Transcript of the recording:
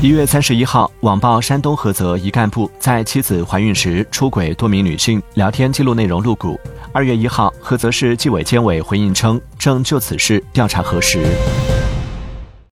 一月三十一号网曝山东菏泽一干部在妻子怀孕时出轨多名女性聊天记录内容露骨。二月一号菏泽市纪委监委回应称正就此事调查核实。